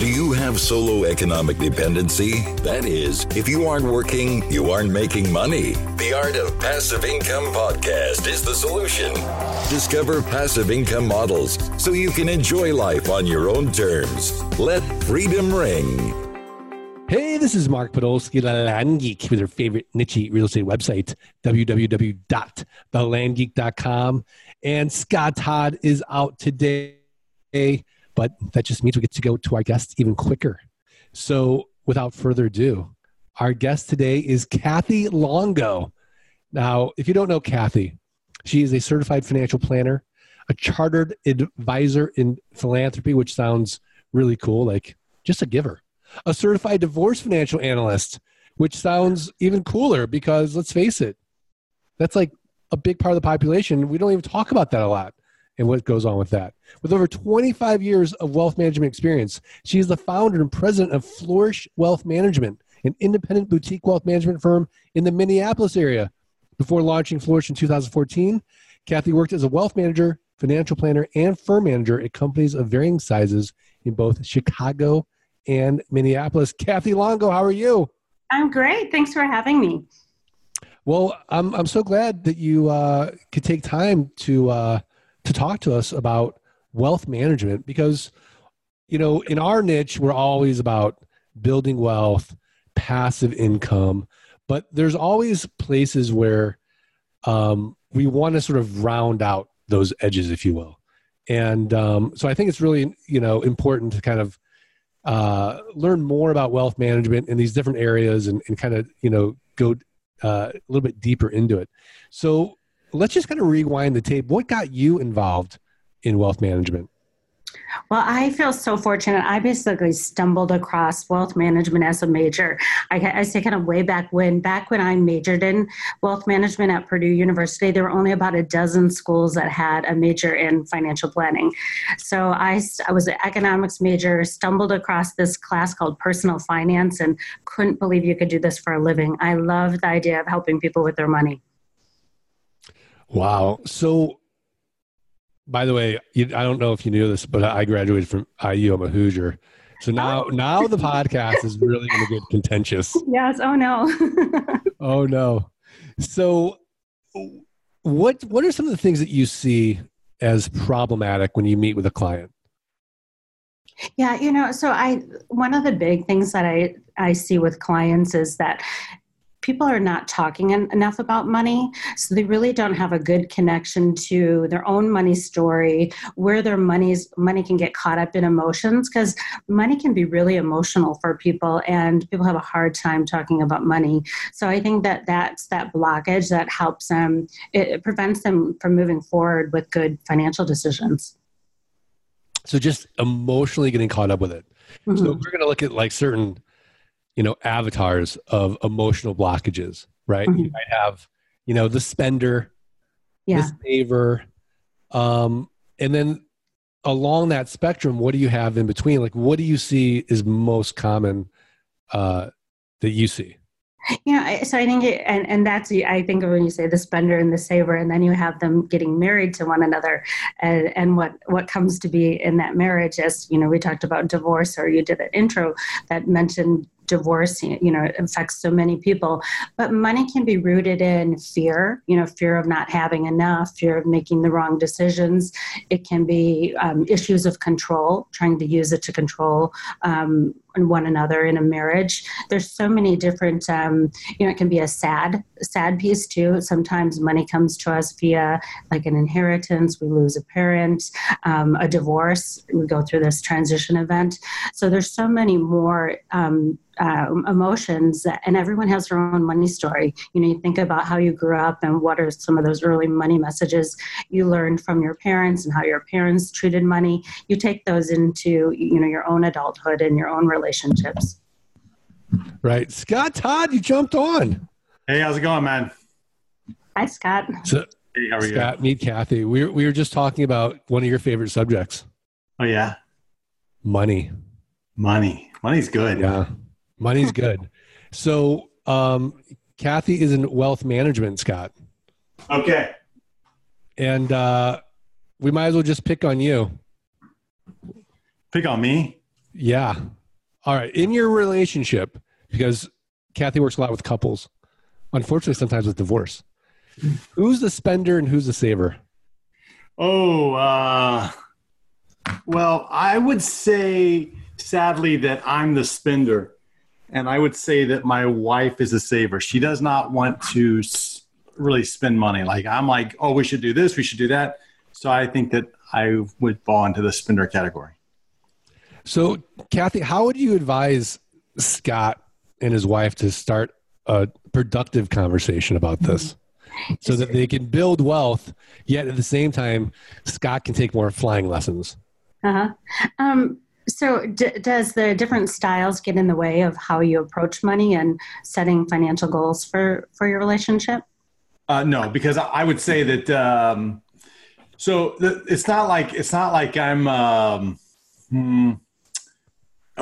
Do you have solo economic dependency? That is, if you aren't working, you aren't making money. The Art of Passive Income podcast is the solution. Discover passive income models so you can enjoy life on your own terms. Let freedom ring. Hey, this is Mark Podolsky, the Land Geek, with your favorite niche real estate website, www.thelandgeek.com. And Scott Todd is out today but that just means we get to go to our guests even quicker. So without further ado, our guest today is Kathy Longo. Now, if you don't know Kathy, she is a certified financial planner, a chartered advisor in philanthropy, which sounds really cool, like just a giver, a certified divorce financial analyst, which sounds even cooler because let's face it, that's like a big part of the population. We don't even talk about that a lot and what goes on with that. With over 25 years of wealth management experience, she is the founder and president of Flourish Wealth Management, an independent boutique wealth management firm in the Minneapolis area. Before launching Flourish in 2014, Kathy worked as a wealth manager, financial planner, and firm manager at companies of varying sizes in both Chicago and Minneapolis. Kathy Longo, how are you? I'm great. Thanks for having me. Well, I'm I'm so glad that you uh, could take time to uh, to talk to us about wealth management because, you know, in our niche, we're always about building wealth, passive income, but there's always places where um, we want to sort of round out those edges, if you will. And um, so I think it's really, you know, important to kind of uh, learn more about wealth management in these different areas and, and kind of, you know, go uh, a little bit deeper into it. So let's just kind of rewind the tape. What got you involved in wealth management? Well, I feel so fortunate. I basically stumbled across wealth management as a major. I, I say kind of way back when, back when I majored in wealth management at Purdue University, there were only about a dozen schools that had a major in financial planning. So I, I was an economics major, stumbled across this class called personal finance, and couldn't believe you could do this for a living. I love the idea of helping people with their money. Wow. So, by the way, I don't know if you knew this, but I graduated from IU. I'm a Hoosier. So oh. now, oh. now the podcast is really going to get contentious. Yes. Oh no. oh no. So, what what are some of the things that you see as problematic when you meet with a client? Yeah, you know, so I one of the big things that I I see with clients is that people are not talking enough about money so they really don't have a good connection to their own money story where their money's money can get caught up in emotions because money can be really emotional for people and people have a hard time talking about money. So i think that that's that blockage that helps them it, it prevents them from moving forward with good financial decisions. So just emotionally getting caught up with it. Mm-hmm. so we're going to look at like certain you know avatars of emotional blockages right mm-hmm. you might have you know the spender yeah. the saver um and then along that spectrum what do you have in between like what do you see is most common uh that you see yeah, so I think, it, and and that's I think of when you say the spender and the saver, and then you have them getting married to one another, and and what what comes to be in that marriage, as you know, we talked about divorce, or you did an intro that mentioned divorce you know affects so many people. But money can be rooted in fear you know fear of not having enough fear of making the wrong decisions. It can be um, issues of control trying to use it to control um, one another in a marriage. There's so many different um, you know it can be a sad sad piece too. Sometimes money comes to us via like an inheritance we lose a parent um, a divorce we go through this transition event. So there's so many more um, uh, emotions and everyone has their own money story. You know you think about how you grew up and what are some of those early money messages you learned from your parents and how your parents treated money. You take those into you know your own adulthood and your own relationships right scott todd you jumped on hey how's it going man hi scott so, hey, how are you scott meet kathy we were, we were just talking about one of your favorite subjects oh yeah money money money's good yeah Money's good. So, um, Kathy is in wealth management, Scott. Okay. And uh, we might as well just pick on you. Pick on me? Yeah. All right. In your relationship, because Kathy works a lot with couples, unfortunately, sometimes with divorce. Who's the spender and who's the saver? Oh, uh, well, I would say sadly that I'm the spender. And I would say that my wife is a saver. She does not want to really spend money. Like, I'm like, oh, we should do this, we should do that. So I think that I would fall into the spender category. So, Kathy, how would you advise Scott and his wife to start a productive conversation about this so that they can build wealth, yet at the same time, Scott can take more flying lessons? Uh-huh. Um, so, d- does the different styles get in the way of how you approach money and setting financial goals for for your relationship? Uh, no, because I I would say that. Um, so the, it's not like it's not like I'm. Um, hmm,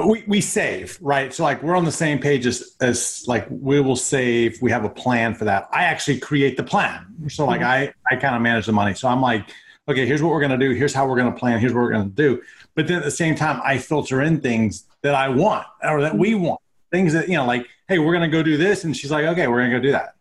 we we save right. So like we're on the same page as as like we will save. We have a plan for that. I actually create the plan. So like I I kind of manage the money. So I'm like, okay, here's what we're gonna do. Here's how we're gonna plan. Here's what we're gonna do. But then at the same time, I filter in things that I want or that we want. Things that you know, like, hey, we're gonna go do this, and she's like, okay, we're gonna go do that.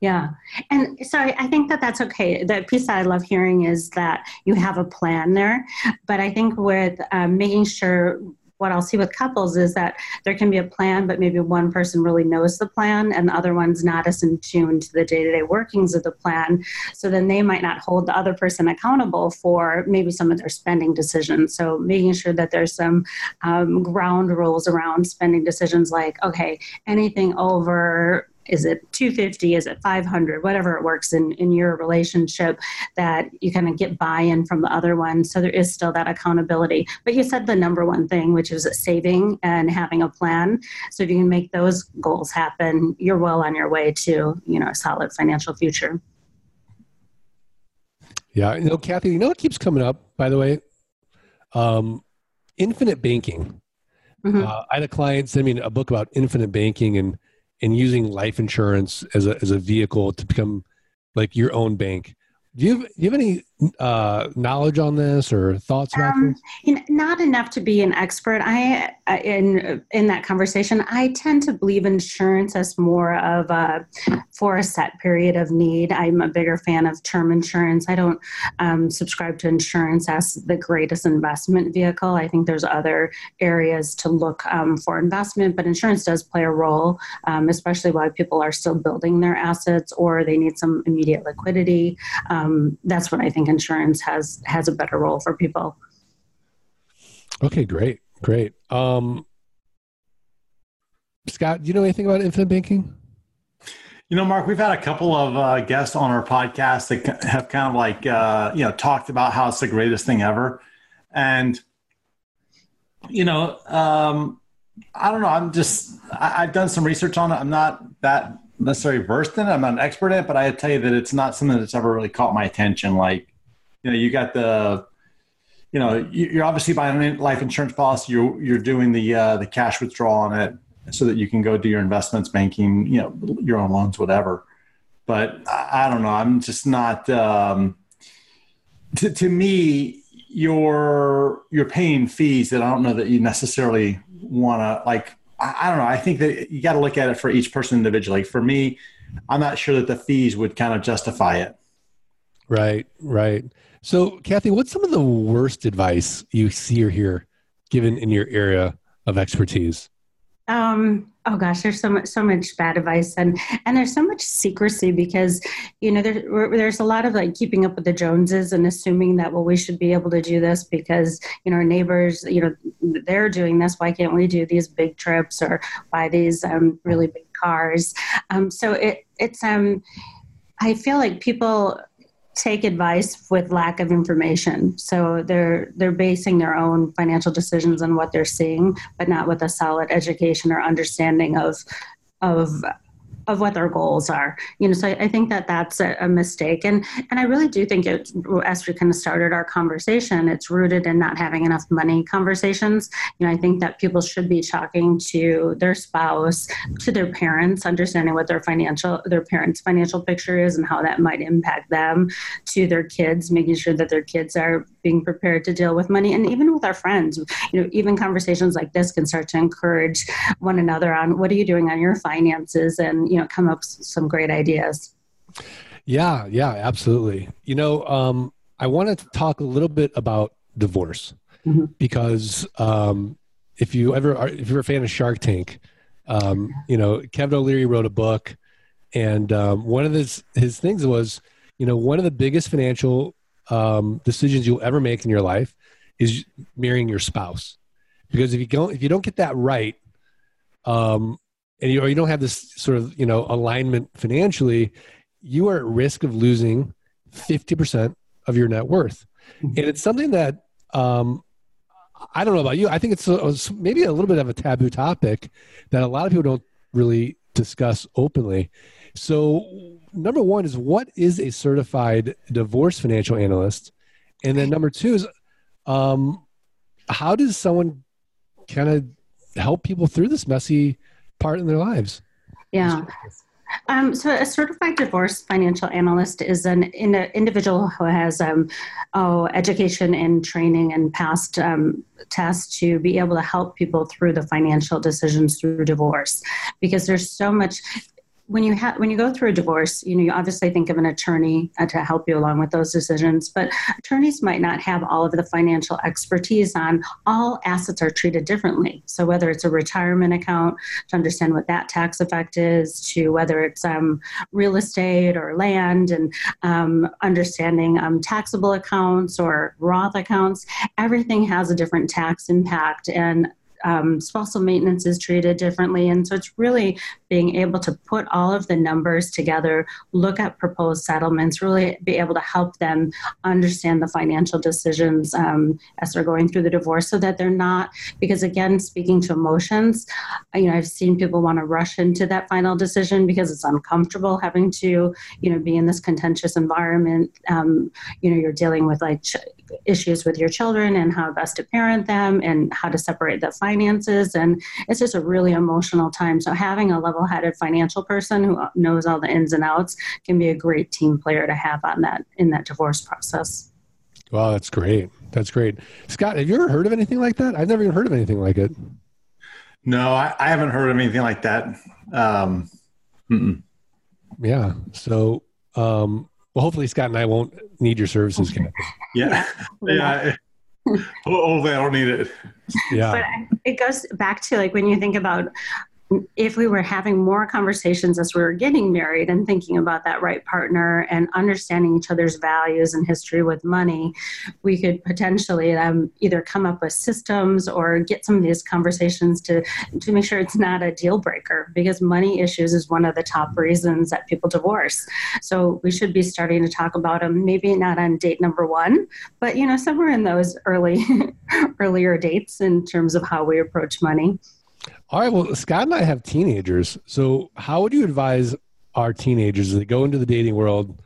Yeah. And so I I think that that's okay. The piece that I love hearing is that you have a plan there. But I think with um, making sure what I'll see with couples is that there can be a plan, but maybe one person really knows the plan and the other one's not as in tune to the day to day workings of the plan. So then they might not hold the other person accountable for maybe some of their spending decisions. So making sure that there's some um, ground rules around spending decisions like, okay, anything over is it 250 is it 500 whatever it works in in your relationship that you kind of get buy-in from the other one so there is still that accountability but you said the number one thing which is saving and having a plan so if you can make those goals happen you're well on your way to you know a solid financial future Yeah. You know, Kathy, you know what keeps coming up, by the way? Um, infinite banking. Mhm. Uh, I had a client send me a book about infinite banking and and using life insurance as a as a vehicle to become like your own bank. Do you have, do you have any uh, knowledge on this or thoughts about Um, this? you know, not enough to be an expert. I I- in in that conversation, I tend to believe insurance as more of a for a set period of need. I'm a bigger fan of term insurance. I don't um, subscribe to insurance as the greatest investment vehicle. I think there's other areas to look um, for investment, but insurance does play a role, um, especially while people are still building their assets or they need some immediate liquidity. Um, that's what I think insurance has has a better role for people. Okay, great, great. Um, Scott, do you know anything about infinite banking? You know, Mark, we've had a couple of uh, guests on our podcast that have kind of like, uh, you know, talked about how it's the greatest thing ever. And, you know, um, I don't know. I'm just, I, I've done some research on it. I'm not that necessarily versed in it. I'm not an expert in it, but I tell you that it's not something that's ever really caught my attention. Like, you know, you got the, you know, you- you're obviously buying a life insurance policy. You're, you're doing the, uh, the cash withdrawal on it so that you can go do your investments, banking, you know, your own loans, whatever. But I, I don't know. I'm just not. Um, to, to me, you're you're paying fees that I don't know that you necessarily want to like. I, I don't know. I think that you got to look at it for each person individually. For me, I'm not sure that the fees would kind of justify it. Right, right. So, Kathy, what's some of the worst advice you see or hear given in your area of expertise? Um, oh gosh, there's so much, so much bad advice, and and there's so much secrecy because you know there, there's a lot of like keeping up with the Joneses and assuming that well we should be able to do this because you know our neighbors you know they're doing this why can't we do these big trips or buy these um, really big cars? Um, so it it's um I feel like people take advice with lack of information. So they're they're basing their own financial decisions on what they're seeing, but not with a solid education or understanding of of of what their goals are. You know so i, I think that that's a, a mistake. And and i really do think it as we kind of started our conversation. It's rooted in not having enough money conversations. You know i think that people should be talking to their spouse to their parents understanding what their financial their parents financial picture is and how that might impact them to their kids making sure that their kids are being prepared to deal with money. And even with our friends you know even conversations like this can start to encourage one another on what are you doing on your finances and you know come up with some great ideas. Yeah yeah absolutely. You know um, i want to talk a little bit about divorce mm-hmm. because um, if you ever are, if you're a fan of shark tank um, you know kevin o'leary wrote a book and um, one of his his things was you know one of the biggest financial um, decisions you'll ever make in your life is marrying your spouse. Because if you don't if you don't get that right um, and you, or you don't have this sort of you know alignment financially you are at risk of losing 50% of your net worth. Mm-hmm. and it's something that um, i don't know about you. I think it's, a, maybe a little bit of a taboo topic that a lot of people don't really discuss openly so number one is what is a certified divorce financial analyst? And then number two is um, how does someone kind of help people through this messy part in their lives? Yeah. Um, so a certified divorce financial analyst is an in individual who has um, oh, education and training and past um, tests to be able to help people through the financial decisions through divorce because there's so much when you have when you go through a divorce you know you obviously think of an attorney uh, to help you along with those decisions but attorneys might not have all of the financial expertise on all assets are treated differently. So whether it's a retirement account to understand what that tax effect is to whether it's um, real estate or land and um, understanding um, taxable accounts or roth accounts everything has a different tax impact. And um, spousal maintenance is treated differently. And so it's really being able to put all of the numbers together, look at proposed settlements, really be able to help them understand the financial decisions um, as they're going through the divorce so that they're not, because again, speaking to emotions, you know, I've seen people want to rush into that final decision because it's uncomfortable having to, you know, be in this contentious environment. Um, you know, you're dealing with like ch- issues with your children and how best to parent them and how to separate the finances. And it's just a really emotional time. So having a level headed financial person who knows all the ins and outs can be a great team player to have on that in that divorce process. Wow, that's great. That's great. Scott, have you ever heard of anything like that? I've never even heard of anything like it. No, I, I haven't heard of anything like that. Um, yeah. So, um, well, hopefully Scott and I won't need your services. yeah. Yeah. Oh, oh, Hopefully I don't need it. Yeah. But it goes back to like when you think about if we were having more conversations as we were getting married and thinking about that right partner and understanding each other's values and history with money, we could potentially um, either come up with systems or get some of these conversations to to make sure it's not a deal breaker because money issues is one of the top reasons that people divorce. So we should be starting to talk about them, maybe not on date number one, but you know somewhere in those early earlier dates in terms of how we approach money. All right. Well, Scott and I have teenagers. So, how would you advise our teenagers they go into the dating world?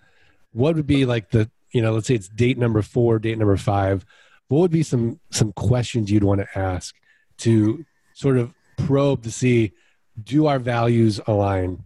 What would be like the, you know, let's say it's date number four, date number five. What would be some some questions you'd want to ask to sort of probe to see do our values align?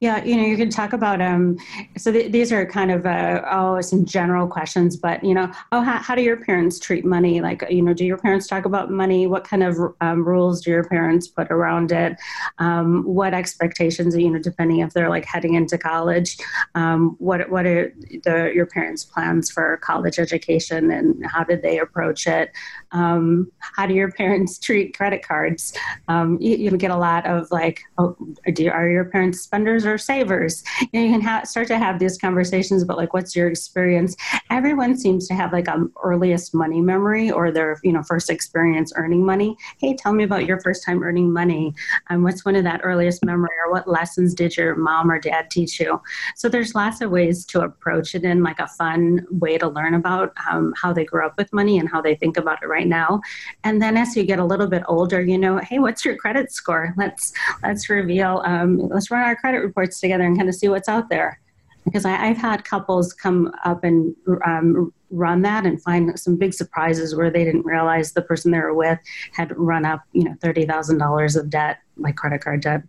Yeah, you know, you can talk about um. So th- these are kind of uh, oh some general questions, but you know, oh, how, how do your parents treat money? Like, you know, do your parents talk about money? What kind of um, rules do your parents put around it? Um, what expectations? You know, depending if they're like heading into college, um, what what are the your parents' plans for college education, and how did they approach it? Um, how do your parents treat credit cards? Um, you, you get a lot of like, oh, do are your parents spenders or savers. You, know, you can ha- start to have these conversations about like, what's your experience? Everyone seems to have like an earliest money memory or their you know first experience earning money. Hey, tell me about your first time earning money. Um, what's one of that earliest memory or what lessons did your mom or dad teach you? So there's lots of ways to approach it in like a fun way to learn about um, how they grew up with money and how they think about it right now. And then as you get a little bit older, you know, hey, what's your credit score? Let's let's reveal. Um, let's run our credit reports together and kind of see what's out there. Because I, have had couples come up and um, run that and find some big surprises where they didn't realize the person they were with had run up, you know, thirty thousand dollars of debt, like credit card debt.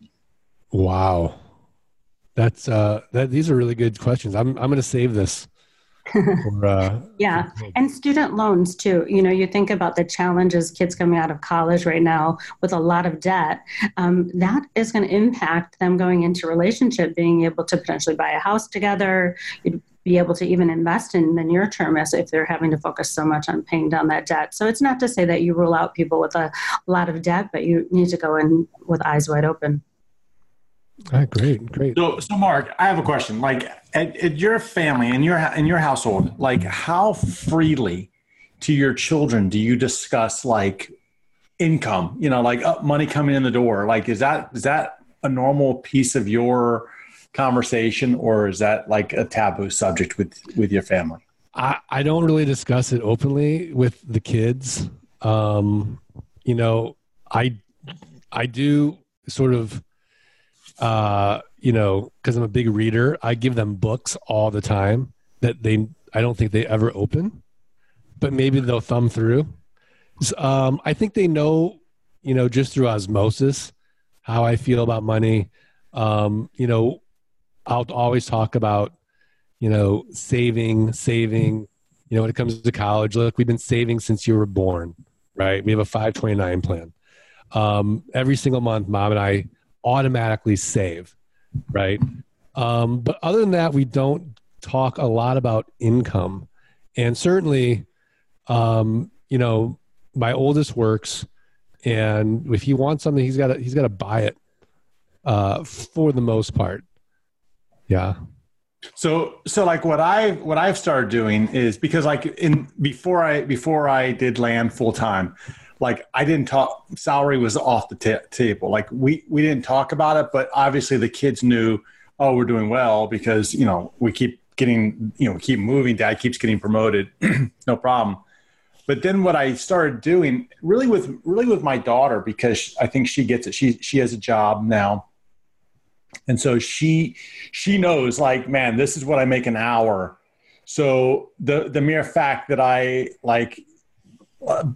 Wow, that's uh, that. These are really good questions. I'm I'm going to save this uh, yeah and student loans too. You know you think about the challenges kids coming out of college right now with a lot of debt. Um, that is going to impact them going into relationship being able to potentially buy a house together be able to even invest in the near term as if they're having to focus so much on paying down that debt. So it's not to say that you rule out people with a lot of debt but you need to go in with eyes wide open all right, great, great. So, so Mark, I have a question. Like, at, at your family in your in your household, like, how freely to your children do you discuss like income? You know, like oh, money coming in the door. Like, is that is that a normal piece of your conversation, or is that like a taboo subject with with your family? I, I don't really discuss it openly with the kids. Um, you know, I I do sort of uh, you know, because I'm a big reader, I give them books all the time that they I don't think they ever open, but maybe they'll thumb through. Um, I think they know, you know, just through osmosis, how I feel about money. Um, you know, I'll always talk about, you know, saving, saving. You know, when it comes to college, look, we've been saving since you were born, right? We have a 529 plan. Um, every single month, mom and I automatically save, right? Um, but other than that, we don't talk a lot about income. And certainly, um, you know, my oldest works, and if he wants something, he's got to he's got to buy it uh, for the most part. Yeah. So so like what I what I've started doing is because like in before I before I did land full time, like I didn't talk salary was off the t- table. Like we we didn't talk about it, but obviously the kids knew, oh, we're doing well because you know we keep getting you know keep moving. Dad keeps getting promoted, no problem. But then what I started doing really with really with my daughter because I think she gets it. She she has a job now. And so she she knows like man this is what I make an hour. So the the mere fact that I like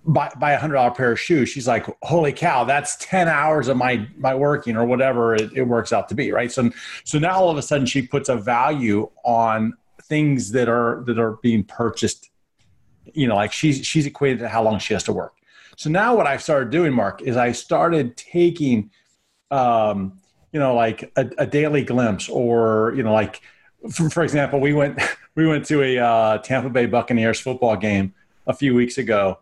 buy, buy a hundred dollar pair of shoes. She's like holy cow that's 10 hours of my my working or whatever it, it, works out to be right? So so now all of a sudden she puts a value on things that are that are being purchased. You know like she's she's equated to how long she has to work. So now what i've started doing mark is i started taking um you know like a, a daily glimpse or you know like for, for example we went we went to a uh, tampa bay buccaneers football game a few weeks ago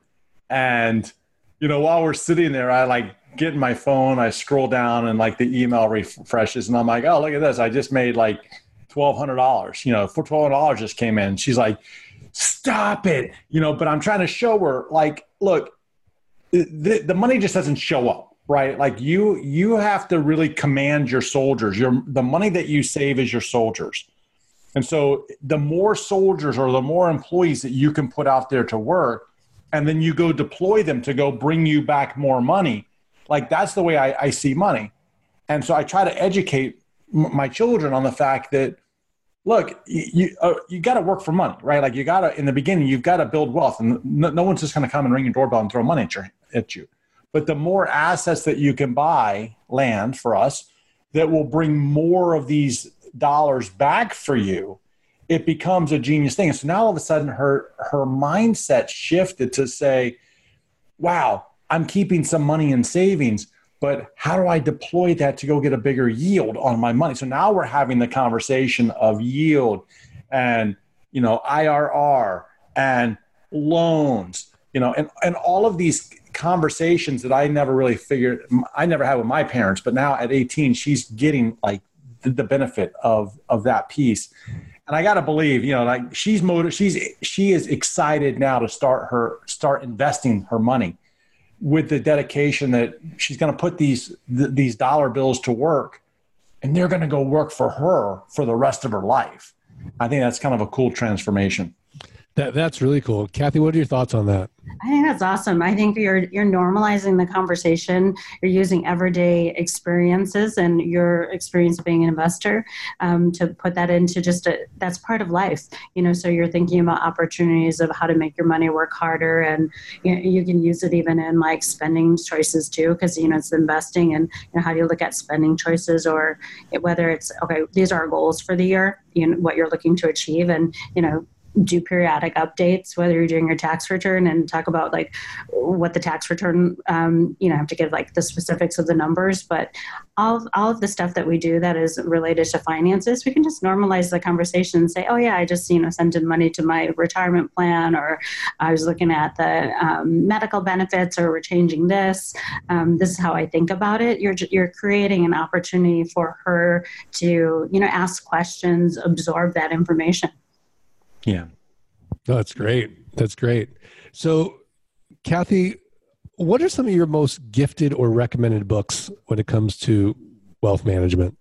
and, you know, while we're sitting there, I like get my phone, I scroll down and like the email refreshes and I'm like, oh, look at this. I just made like $1,200, you know, for $1,200 just came in. She's like, stop it, you know, but I'm trying to show her like, look, the, the money just doesn't show up right like you you have to really command your soldiers your the money that you save is your soldiers and so the more soldiers or the more employees that you can put out there to work and then you go deploy them to go bring you back more money. Like that's the way I, I see money. And so I try to educate m- my children on the fact that, look, you, uh, you got to work for money, right? Like you got to, in the beginning, you've got to build wealth and no, no one's just going to come and ring your doorbell and throw money at, your, at you. But the more assets that you can buy land for us that will bring more of these dollars back for you, it becomes a genius thing. And so now all of a sudden her her mindset shifted to say, wow, I'm keeping some money in savings, but how do I deploy that to go get a bigger yield on my money? So now we're having the conversation of yield and you know IRR and loans, you know, and, and all of these conversations that I never really figured I never had with my parents, but now at 18, she's getting like the, benefit of of that piece and I got to believe, you know, like she's motiv- she's she is excited now to start her start investing her money with the dedication that she's going to put these th- these dollar bills to work, and they're going to go work for her for the rest of her life. I think that's kind of a cool transformation. That that's really cool, Kathy. What are your thoughts on that? I think that's awesome. I think you're you're normalizing the conversation. You're using everyday experiences and your experience being an investor um, to put that into just a that's part of life. You know, so you're thinking about opportunities of how to make your money work harder, and you, know, you can use it even in like spending choices too, because you know it's investing and you know how do you look at spending choices or whether it's okay these are our goals for the year, you know what you're looking to achieve, and you know do periodic updates, whether you're doing your tax return and talk about like what the tax return, um, you know, have to give like the specifics of the numbers, but all, all of the stuff that we do that is related to finances, we can just normalize the conversation and say, oh yeah, I just, you know, sent in money to my retirement plan, or I was looking at the um, medical benefits, or we're changing this. Um, this is how I think about it. You're, you're creating an opportunity for her to, you know, ask questions, absorb that information. Yeah. Oh, that's great. That's great. So, Kathy, what are some of your most gifted or recommended books when it comes to wealth management?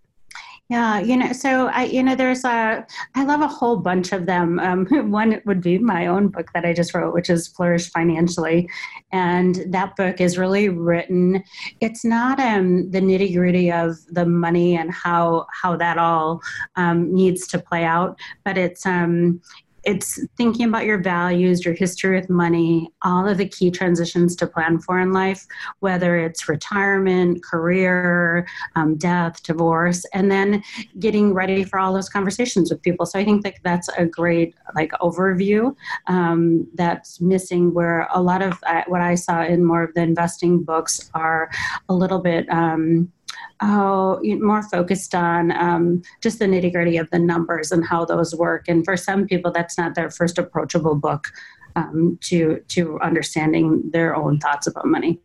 Yeah, you know, so I, you know, there's a, I love a whole bunch of them. Um, one would be my own book that I just wrote, which is Flourish Financially, and that book is really written. It's not um, the nitty gritty of the money and how how that all um, needs to play out, but it's um, it's thinking about your values, your history with money, all of the key transitions to plan for in life, whether it's retirement, career, um, death, divorce, and then getting ready for all those conversations with people. So I think that that's a great like overview um, that's missing. Where a lot of uh, what I saw in more of the investing books are a little bit. Um, oh, more focused on um, just the nitty gritty of the numbers and how those work. And for some people, that's not their first approachable book um, to to understanding their own thoughts about money.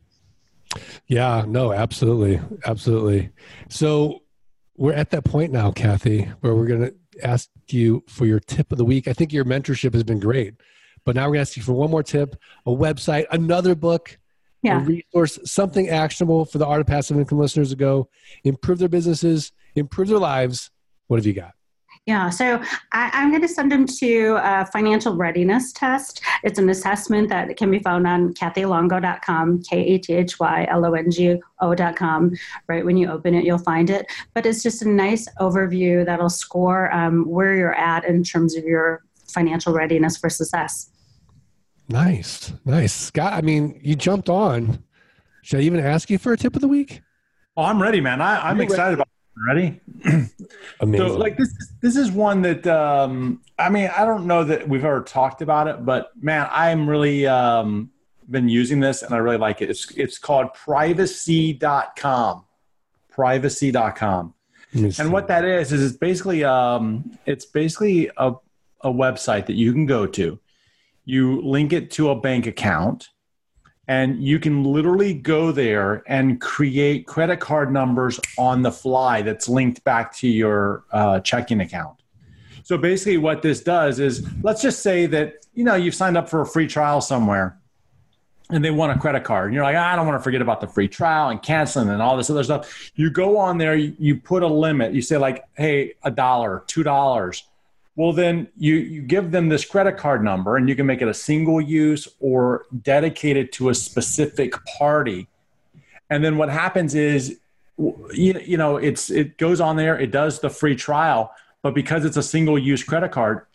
Yeah, no, absolutely, absolutely. So we're at that point now, Kathy, where we're going to ask you for your tip of the week. I think your mentorship has been great, but now we're going to ask you for one more tip, a website, another book yeah. a resource, something actionable for the Art of Passive Income listeners to go improve their businesses, improve their lives. What have you got? Yeah, so I, am going to send them to a financial readiness test. It's an assessment that can be found on kathylongo.com, K A T H Y L O N G O.com. Right when you open it, you'll find it. But it's just a nice overview that'll score um, where you're at in terms of your financial readiness for success. Nice, nice, Scott. I mean, you jumped on. Should I even ask you for a tip of the week? Oh, I'm ready, man. I, am excited about. It. Ready? Amazing. So, like this, this is one that um, I mean, I don't know that we've ever talked about it, but man, I'm really um, been using this and I really like it. It's it's called privacy.com. Privacy.com. And what that is is it's basically um, it's basically a, a website that you can go to you link it to a bank account and you can literally go there and create credit card numbers on the fly that's linked back to your uh, checking account. So basically what this does is let's just say that you know you've signed up for a free trial somewhere and they want a credit card and you're like i don't want to forget about the free trial and canceling and all this other stuff. You go on there you, you put a limit. You say like hey a dollar two dollars well, then you, you give them this credit card number and you can make it a single use or dedicated to a specific party. And then what happens is, you, you know, it's, it goes on there, it does the free trial, but because it's a single use credit card,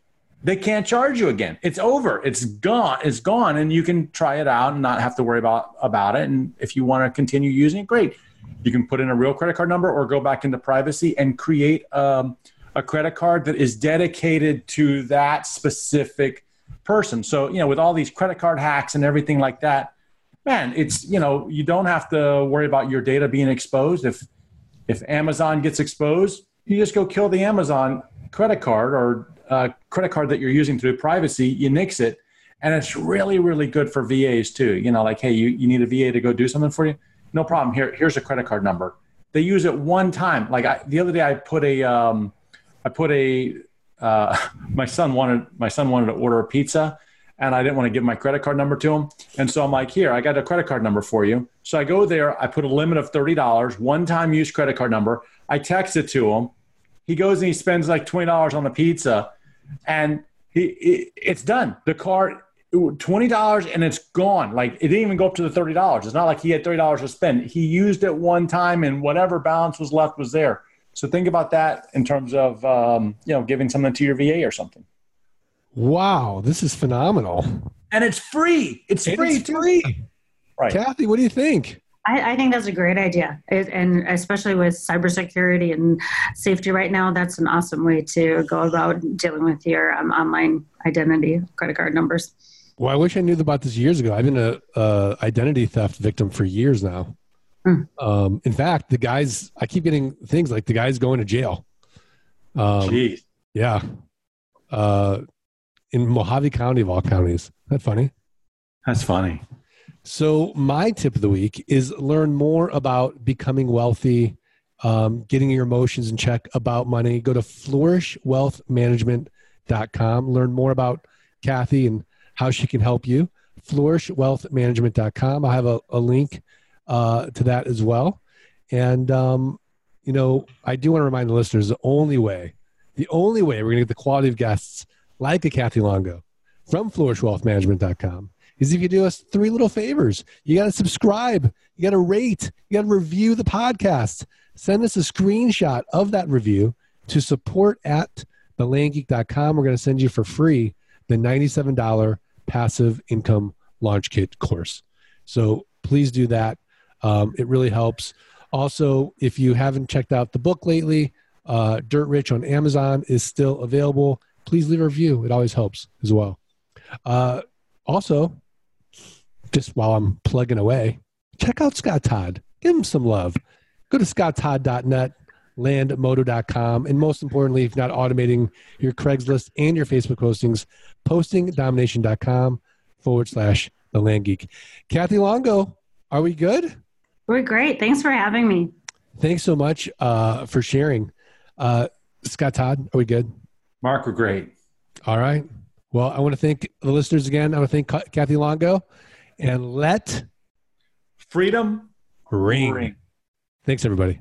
they can't charge you again. It's over. It's gone. It's gone. And you can try it out and not have to worry about, about it. And if you want to continue using it, great. You can put in a real credit card number or go back into privacy and create um, a credit card that is dedicated to that specific person. So, you know, with all these credit card hacks and everything like that, man, it's, you know, you don't have to worry about your data being exposed. If if Amazon gets exposed, you just go kill the Amazon credit card or uh, credit card that you're using through privacy, you nix it. And it's really, really good for VAs too. You know, like, hey, you, you need a VA to go do something for you? No problem. Here, here's a credit card number. They use it one time. Like I, the other day, I put a um, I put a uh, my son wanted my son wanted to order a pizza and I didn't want to give my credit card number to him. And so I'm like, here, I got a credit card number for you. So I go there, I put a limit of $30, one time use credit card number. I text it to him. He goes and he spends like $20 on the pizza and he, it's done. The card, $20 and it's gone. Like it didn't even go up to the $30. It's not like he had $30 to spend. He used it one time and whatever balance was left was there. So think about that in terms of um, you know giving something to your VA or something. Wow, this is phenomenal. And it's free. It's and free. It's free. Right. Kathy, what do you think? I, I think that's a great idea, it, and especially with cybersecurity and safety right now, that's an awesome way to go about dealing with your um, online identity, credit card numbers. Well, I wish I knew about this years ago. I've been a, a identity theft victim for years now. Mm. Um, in fact, the guys, I keep getting things like the guy's going to jail. Um, Jeez. Yeah. Uh, in Mohave County of all counties. Isn't that funny? That's funny. So, my tip of the week is learn more about becoming wealthy, um, getting your emotions in check about money. Go to flourishwealthmanagement.com. Learn more about Kathy and how she can help you. Flourishwealthmanagement.com. I have a, a link uh, to that as well. And, um, you know, I do want to remind the listeners the only way, the only way we're going to get the quality of guests like a Kathy Longo from flourishwealthmanagement.com is if you do us three little favors. You got to subscribe, you got to rate, you got to review the podcast. Send us a screenshot of that review to support at thelandgeek.com. We're going to send you for free the $97 passive income launch kit course. So please do that. Um, it really helps. Also, if you haven't checked out the book lately, uh, Dirt Rich on Amazon is still available. Please leave a review. It always helps as well. Uh, also, just while I'm plugging away, check out Scott Todd. Give him some love. Go to scotttodd.net, landmodo.com, and most importantly, if not automating your Craigslist and your Facebook postings, postingdomination.com forward slash the land geek. Kathy Longo, are we good? We're great. Thanks for having me. Thanks so much uh, for sharing. Uh, Scott Todd, are we good? Mark, we're great. All right. Well, I want to thank the listeners again. I want to thank Kathy Longo and let freedom ring. ring. Thanks, everybody.